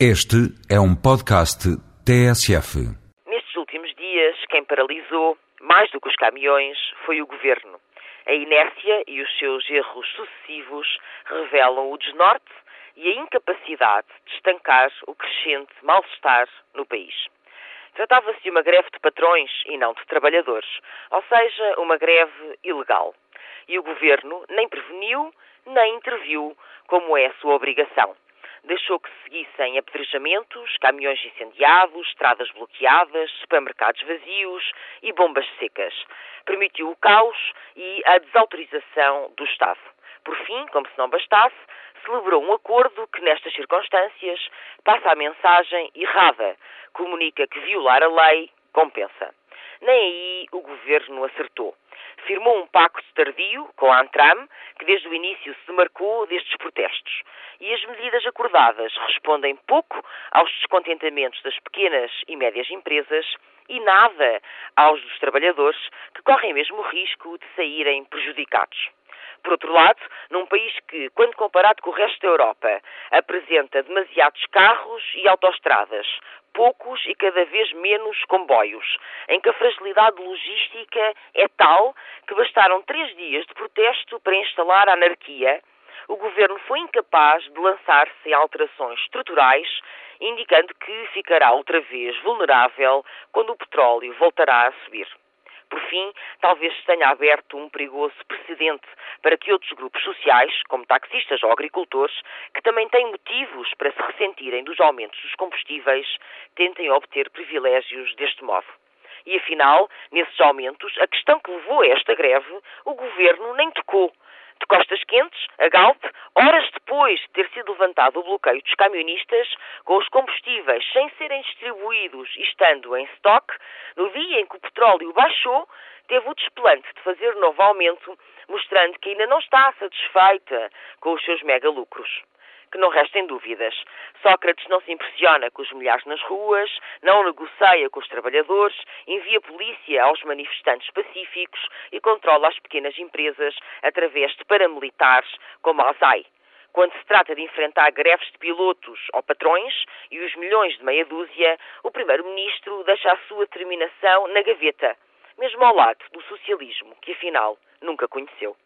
Este é um podcast TSF. Nestes últimos dias, quem paralisou, mais do que os caminhões, foi o governo. A inércia e os seus erros sucessivos revelam o desnorte e a incapacidade de estancar o crescente mal-estar no país. Tratava-se de uma greve de patrões e não de trabalhadores, ou seja, uma greve ilegal. E o governo nem preveniu nem interviu, como é a sua obrigação deixou que seguissem apedrejamentos, caminhões incendiados, estradas bloqueadas, supermercados vazios e bombas secas. Permitiu o caos e a desautorização do Estado. Por fim, como se não bastasse, celebrou um acordo que, nestas circunstâncias, passa a mensagem errada, comunica que violar a lei compensa. Nem aí o governo acertou firmou um pacto tardio com a Antram, que desde o início se demarcou destes protestos. E as medidas acordadas respondem pouco aos descontentamentos das pequenas e médias empresas e nada aos dos trabalhadores, que correm mesmo o risco de saírem prejudicados. Por outro lado, num país que, quando comparado com o resto da Europa, apresenta demasiados carros e autoestradas, poucos e cada vez menos comboios, em que a fragilidade logística é tal que bastaram três dias de protesto para instalar a anarquia, o governo foi incapaz de lançar-se em alterações estruturais, indicando que ficará outra vez vulnerável quando o petróleo voltará a subir. Por fim, talvez tenha aberto um perigoso precedente para que outros grupos sociais, como taxistas ou agricultores, que também têm motivos para se ressentirem dos aumentos dos combustíveis, tentem obter privilégios deste modo. E afinal, nesses aumentos, a questão que levou a esta greve, o governo nem tocou de costas quentes, a Galp, horas depois de ter sido levantado o bloqueio dos camionistas, com os combustíveis sem serem distribuídos e estando em stock, no dia em que o petróleo baixou, teve o desplante de fazer novo aumento, mostrando que ainda não está satisfeita com os seus mega lucros que não restem dúvidas. Sócrates não se impressiona com os milhares nas ruas, não negocia com os trabalhadores, envia polícia aos manifestantes pacíficos e controla as pequenas empresas através de paramilitares como a ASAI. Quando se trata de enfrentar greves de pilotos ou patrões e os milhões de meia dúzia, o Primeiro-Ministro deixa a sua determinação na gaveta, mesmo ao lado do socialismo, que afinal nunca conheceu.